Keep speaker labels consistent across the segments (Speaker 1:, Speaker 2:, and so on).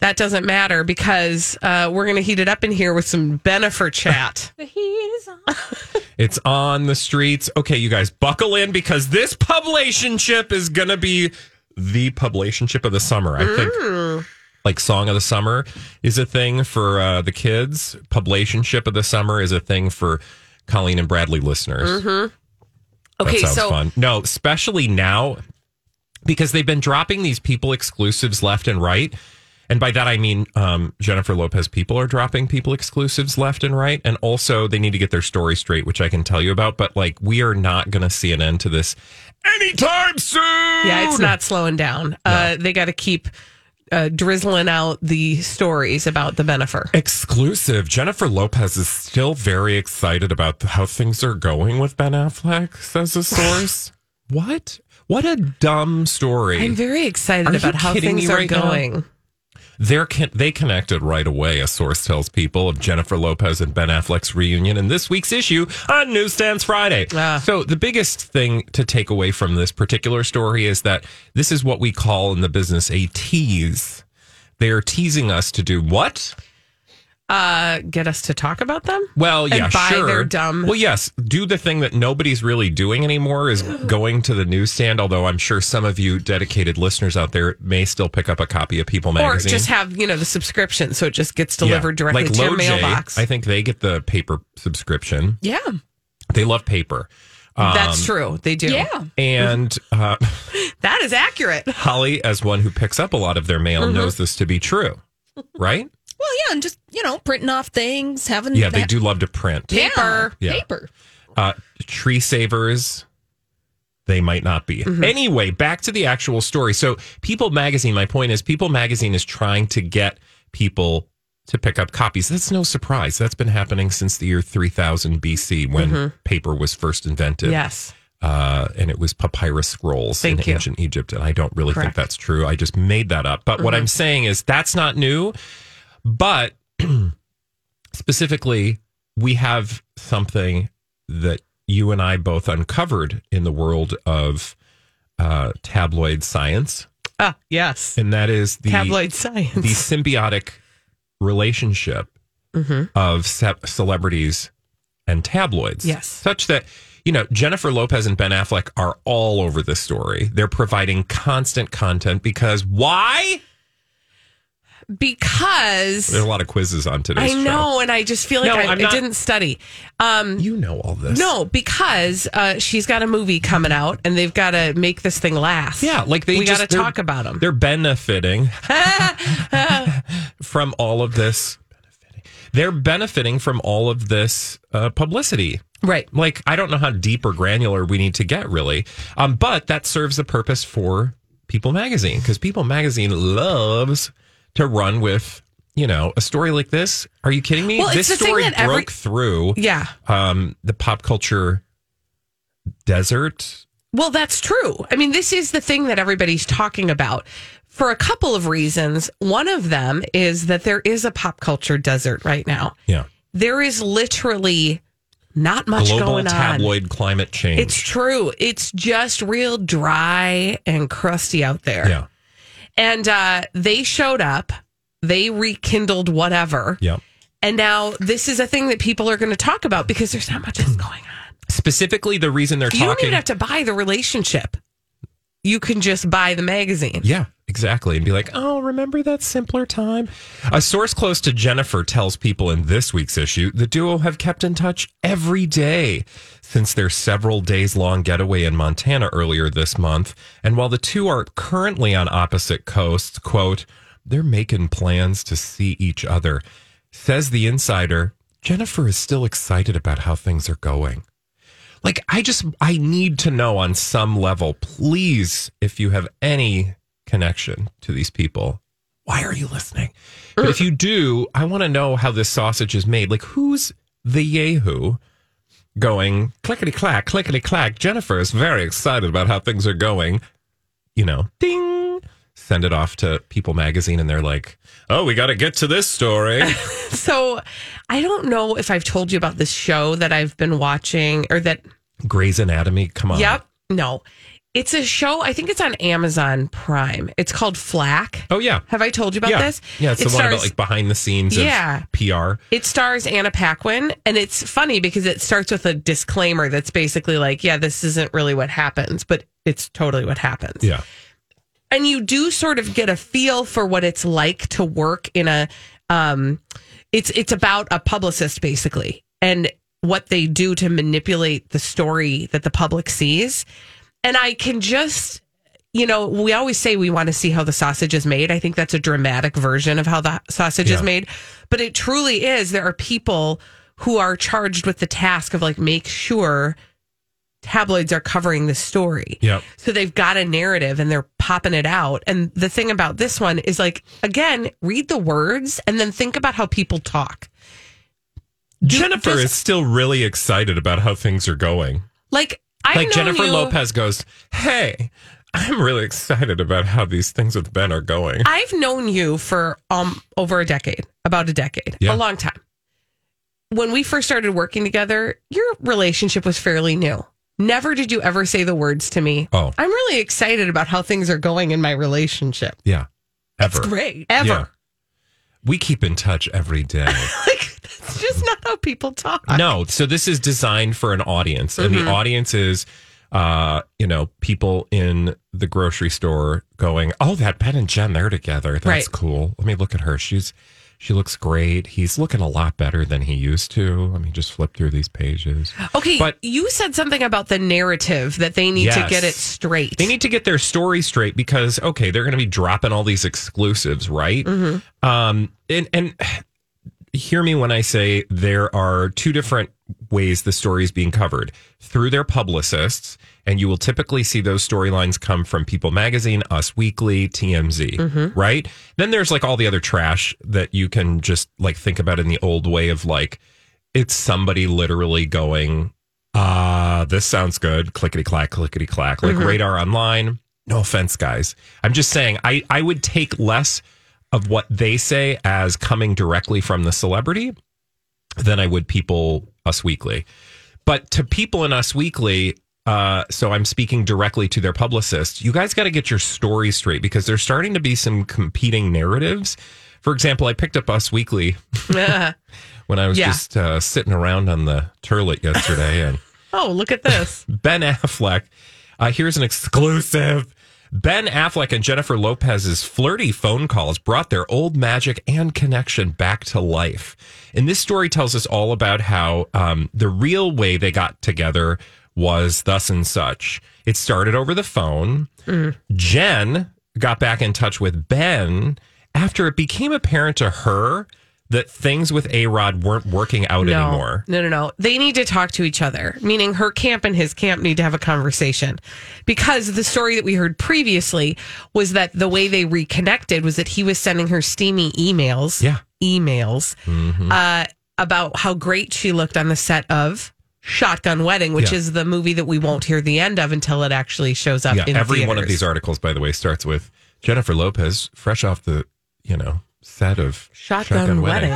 Speaker 1: That doesn't matter because uh, we're going to heat it up in here with some Bennifer chat.
Speaker 2: The heat is on.
Speaker 3: It's on the streets. Okay, you guys, buckle in because this publicationship is going to be the publicationship of the summer. I think like Song of the Summer is a thing for uh, the kids. Publicationship of the summer is a thing for Colleen and Bradley listeners. That
Speaker 1: Okay,
Speaker 3: sounds
Speaker 1: so
Speaker 3: fun. No, especially now because they've been dropping these people exclusives left and right. And by that I mean um, Jennifer Lopez people are dropping people exclusives left and right, and also they need to get their story straight, which I can tell you about. But like, we are not going to see an end to this anytime soon.
Speaker 1: yeah, it's not slowing down. Uh, they got to keep uh, drizzling out the stories about the Bennifer.
Speaker 3: exclusive. Jennifer Lopez is still very excited about how things are going with Ben Affleck. Says a source. what? What a dumb story.
Speaker 1: I'm very excited
Speaker 3: Are
Speaker 1: about how things are
Speaker 3: right now? They're con- they connected right away. A source tells people of Jennifer Lopez and Ben Affleck's reunion in this week's issue on Newsstands Friday.
Speaker 1: Ah.
Speaker 3: So the biggest thing to take away from this particular story is that this is what we call in the business a tease. They are teasing us to do what?
Speaker 1: Uh, get us to talk about them?
Speaker 3: Well,
Speaker 1: And
Speaker 3: yeah,
Speaker 1: buy
Speaker 3: sure.
Speaker 1: their dumb-
Speaker 3: Well, yes, do the thing that nobody's really doing anymore is going to the newsstand. Although I'm sure some of you dedicated listeners out there may still pick up a copy of People magazine.
Speaker 1: Or just have, you know, the subscription so it just gets delivered
Speaker 3: Yeah.
Speaker 1: directly
Speaker 3: like
Speaker 1: to your
Speaker 3: Loj,
Speaker 1: mailbox.
Speaker 3: I think they get the paper subscription.
Speaker 1: yeah,
Speaker 3: They love paper. Um,
Speaker 1: that's true. They do.
Speaker 4: Yeah.
Speaker 3: And uh,
Speaker 1: That is accurate.
Speaker 3: Holly, as one who picks up a lot of their mail,
Speaker 1: Mm-hmm.
Speaker 3: knows this to be true, right?
Speaker 4: Well, yeah, and just you know, printing off things, having
Speaker 3: Yeah, they
Speaker 4: that-
Speaker 3: do love to print.
Speaker 1: Paper.
Speaker 3: Yeah.
Speaker 4: paper.
Speaker 3: uh, tree savers they might not be
Speaker 1: Mm-hmm.
Speaker 3: anyway back to the actual story so people magazine my point is people magazine is trying to get people to pick up copies that's no surprise that's been happening since the year 3000 bc when paper was first invented
Speaker 1: Mm-hmm. Yes.
Speaker 3: uh, and it was papyrus scrolls
Speaker 1: Thank
Speaker 3: in
Speaker 1: you.
Speaker 3: ancient Egypt. And I don't really
Speaker 1: Correct.
Speaker 3: think that's true. I just made that up. But what I'm saying is that's not new. But specifically, we have something that you and I both uncovered in the world of uh, tabloid science,
Speaker 1: Ah, yes.
Speaker 3: and that is the
Speaker 1: Tabloid science.
Speaker 3: the symbiotic relationship of ce- celebrities and tabloids.
Speaker 1: Yes.
Speaker 3: Such that, you know, Jennifer Lopez and Ben Affleck are all over this story. They're providing constant content because why?
Speaker 1: Because
Speaker 3: There's a lot of quizzes on today's
Speaker 1: I
Speaker 3: show.
Speaker 1: know, and I just feel like
Speaker 3: No,
Speaker 1: I,
Speaker 3: I'm
Speaker 1: I didn't study. Um,
Speaker 3: You know all this.
Speaker 1: no, because uh, she's got a movie coming out, and they've got to make this thing last.
Speaker 3: Yeah, like they
Speaker 1: we got to talk about them.
Speaker 3: They're benefiting from all of this. Benefiting. They're benefiting from all of this uh, publicity.
Speaker 1: Right.
Speaker 3: Like I don't know how deep or granular we need to get really, um, but that serves a purpose for People Magazine because People Magazine loves to run with you know a story like this. Are you kidding me?
Speaker 1: Well,
Speaker 3: this
Speaker 1: the thing
Speaker 3: story
Speaker 1: that every-
Speaker 3: broke through
Speaker 1: Yeah.
Speaker 3: um, the pop culture desert.
Speaker 1: Well, that's true. I mean, this is the thing that everybody's talking about for a couple of reasons. One of them is that there is a pop culture desert right now.
Speaker 3: Yeah,
Speaker 1: There is literally not much
Speaker 3: global
Speaker 1: going on.
Speaker 3: tabloid climate change.
Speaker 1: It's true. It's just real dry and crusty out there.
Speaker 3: yeah,
Speaker 1: And uh, they showed up, they rekindled whatever.
Speaker 3: yeah.
Speaker 1: And now this is a thing that people are going to talk about because there's not much else going on.
Speaker 3: Specifically, the reason they're talking.
Speaker 1: You don't
Speaker 3: talking.
Speaker 1: even have to buy the relationship. you can just buy the magazine.
Speaker 3: Yeah, exactly. And be like, oh, remember that simpler time? A source close to Jennifer tells people in this week's issue the duo have kept in touch every day since their several days long getaway in Montana earlier this month. And while the two are currently on opposite coasts, quote, they're making plans to see each other. Says the insider, Jennifer is still excited about how things are going like i just i need to know on some level please if you have any connection to these people. Why are you listening? But if you do i want to know how this sausage is made. Like who's the yahoo going clickety clack clickety clack? Jennifer is very excited about how things are going. You know ding send it off to people magazine and they're like oh we got to get to this story.
Speaker 1: So I don't know if I've told you about this show that I've been watching or that
Speaker 3: gray's anatomy come on.
Speaker 1: Yep. No. It's a show, I think it's on Amazon Prime. It's called Flack.
Speaker 3: oh yeah
Speaker 1: Have I told you about
Speaker 3: yeah
Speaker 1: this?
Speaker 3: yeah it's
Speaker 1: It
Speaker 3: the one about like behind the scenes
Speaker 1: Yeah.
Speaker 3: of pr
Speaker 1: It stars Anna Paquin, and it's funny because it starts with a disclaimer that's basically like, yeah, this isn't really what happens, but it's totally what happens.
Speaker 3: yeah
Speaker 1: And you do sort of get a feel for what it's like to work in a um it's it's about a publicist basically and what they do to manipulate the story that the public sees. And I can just you know, we always say we want to see how the sausage is made. I think that's a dramatic version of how the sausage is made. But it truly is. There are people who are charged with the task of like make sure tabloids are covering the story.
Speaker 3: Yep.
Speaker 1: So they've got a narrative and they're popping it out. And the thing about this one is like, again, read the words and then think about how people talk.
Speaker 3: Jennifer
Speaker 1: just-
Speaker 3: is still really excited about how things are going.
Speaker 1: Like, I've
Speaker 3: like Jennifer
Speaker 1: you-
Speaker 3: Lopez goes, "Hey, I'm really excited about how these things with Ben are going."
Speaker 1: I've known you for um over a decade, about a decade,
Speaker 3: Yeah.
Speaker 1: a long time. When we first started working together, your relationship was fairly new. Never did you ever say the words to me.
Speaker 3: Oh.
Speaker 1: I'm really excited about how things are going in my relationship.
Speaker 3: Yeah, ever.
Speaker 4: Great.
Speaker 1: Ever.
Speaker 3: Yeah. We keep in touch every day.
Speaker 1: That's just not how people talk.
Speaker 3: no, so this is designed for an audience, and
Speaker 1: Mm-hmm.
Speaker 3: the audience is, uh, you know, people in the grocery store going, "Oh, that Ben and Jen, they're together. That's
Speaker 1: Right.
Speaker 3: cool. Let me look at her. She's." She looks great. He's looking a lot better than he used to. Let me just flip through these pages.
Speaker 1: Okay,
Speaker 3: But-
Speaker 1: you said something about the narrative that they need to
Speaker 3: Yes.
Speaker 1: get it straight.
Speaker 3: They need to get their story straight because okay, they're going to be dropping all these exclusives, right? Um, and and hear me when I say there are two different ways the story is being covered through their publicists, and you will typically see those storylines come from People Magazine, Us Weekly, TMZ, right? Then there's like all the other trash that you can just like think about in the old way of like it's somebody literally going ah, this sounds good. Clickety clack, clickety clack. Like radar online. No offense, guys. I'm just saying I, I would take less of what they say as coming directly from the celebrity than I would people Us Weekly. But to people in Us Weekly, uh, so I'm speaking directly to their publicists, you guys got to get your story straight because there's starting to be some competing narratives. For example, I picked up Us Weekly when I was
Speaker 1: Yeah.
Speaker 3: just uh, sitting around on the turlet yesterday and
Speaker 1: oh, look at this.
Speaker 3: Ben Affleck. Uh, here's an exclusive. Ben Affleck and Jennifer Lopez's flirty phone calls brought their old magic and connection back to life. And this story tells us all about how um, the real way they got together was thus and such. It started over the phone. Jen got back in touch with Ben after it became apparent to her that things with A Rod weren't working out
Speaker 1: No,
Speaker 3: anymore.
Speaker 1: no, no, no. They need to talk to each other, meaning her camp and his camp need to have a conversation. Because the story that we heard previously was that the way they reconnected was that he was sending her steamy emails.
Speaker 3: Yeah.
Speaker 1: Emails uh, about how great she looked on the set of Shotgun Wedding, which
Speaker 3: Yeah.
Speaker 1: is the movie that we won't hear the end of until it actually shows up
Speaker 3: Yeah,
Speaker 1: in
Speaker 3: every one of these articles, by the way, starts with Jennifer Lopez, fresh off the, you know, set of
Speaker 1: Shotgun Wedding.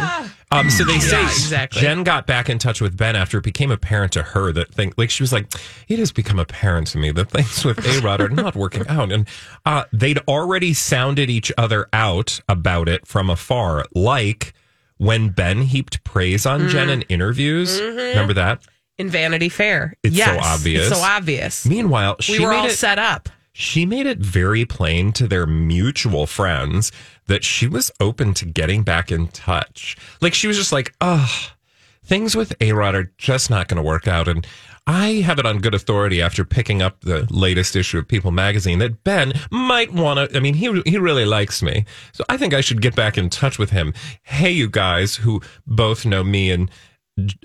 Speaker 3: Um, so they say
Speaker 1: Yeah, exactly.
Speaker 3: Jen got back in touch with Ben after it became apparent to her that thing, like she was like, it has become apparent to me that things with A Rod are not working out, and uh, they'd already sounded each other out about it from afar, like when Ben heaped praise on Jen in interviews. Remember that?
Speaker 1: in Vanity Fair.
Speaker 3: It's so obvious.
Speaker 1: It's so obvious.
Speaker 3: Meanwhile, she
Speaker 1: we were
Speaker 3: made
Speaker 1: all
Speaker 3: it,
Speaker 1: set up.
Speaker 3: She made it very plain to their mutual friends that she was open to getting back in touch. Like she was just like, oh, things with A Rod are just not going to work out. And I have it on good authority after picking up the latest issue of People magazine that Ben might want to. I mean, he he really likes me, so I think I should get back in touch with him. Hey, you guys who both know me and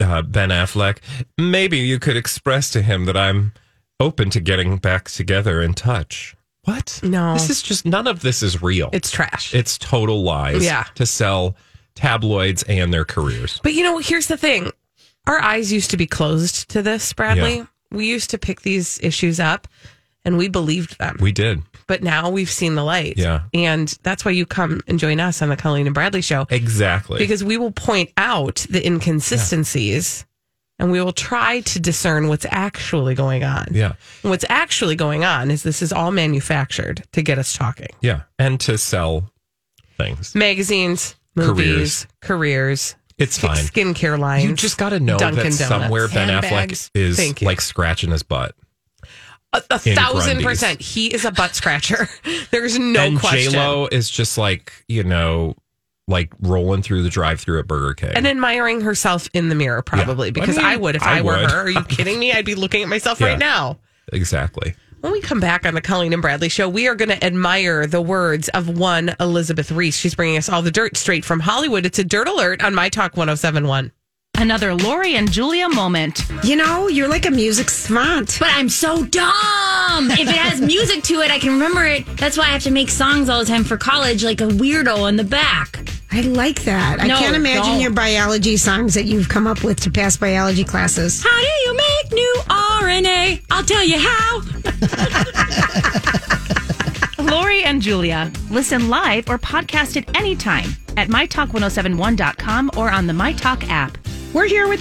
Speaker 3: uh, Ben Affleck, maybe you could express to him that I'm open to getting back together in touch. What?
Speaker 1: No.
Speaker 3: this is just none of this is real.
Speaker 1: It's trash.
Speaker 3: it's total lies.
Speaker 1: Yeah.
Speaker 3: to sell tabloids and their careers.
Speaker 1: But you know, here's the thing. Our eyes used to be closed to this, Bradley.
Speaker 3: Yeah.
Speaker 1: We used to pick these issues up and we believed them.
Speaker 3: We did
Speaker 1: but now we've seen the light.
Speaker 3: Yeah.
Speaker 1: And that's why you come and join us on the Colleen and Bradley show
Speaker 3: exactly
Speaker 1: because we will point out the inconsistencies and we will try to discern what's actually going on.
Speaker 3: yeah.
Speaker 1: And What's actually going on is this is all manufactured to get us talking.
Speaker 3: Yeah, and to sell things.
Speaker 1: Magazines, movies, careers,
Speaker 3: It's fine.
Speaker 1: skincare lines.
Speaker 3: You just got to know
Speaker 1: Dunkin'
Speaker 3: that
Speaker 1: Donuts,
Speaker 3: somewhere Ben
Speaker 1: handbags.
Speaker 3: Affleck is like scratching his butt.
Speaker 1: a, a thousand
Speaker 3: Grundy's.
Speaker 1: percent. He is a butt scratcher. There's no
Speaker 3: and
Speaker 1: question.
Speaker 3: J Lo is just like you know, like rolling through the drive-through at Burger King.
Speaker 1: and admiring herself in the mirror, probably
Speaker 3: Yeah.
Speaker 1: because
Speaker 3: I
Speaker 1: I, would if
Speaker 3: I
Speaker 1: I, were
Speaker 3: would.
Speaker 1: her. Are you kidding me? I'd be looking at myself
Speaker 3: Yeah.
Speaker 1: right now.
Speaker 3: exactly.
Speaker 1: When we come back on the Colleen and Bradley show, we are going to admire the words of one Elizabeth Reese. She's bringing us all the dirt straight from Hollywood. It's a dirt alert on My Talk 1071.
Speaker 5: Another Lori and Julia moment.
Speaker 6: You know, you're like a music savant.
Speaker 7: But I'm so dumb. If it has music to it, I can remember it. That's why I have to make songs all the time for college, like a weirdo in the back.
Speaker 6: I like that. I can't imagine
Speaker 7: don't.
Speaker 6: your biology songs that you've come up with to pass biology classes.
Speaker 7: How do you make new RNA? I'll tell you how.
Speaker 5: Lori and Julia. Listen live or podcast at any time at mytalk1071.com or on the MyTalk app.
Speaker 6: We're here with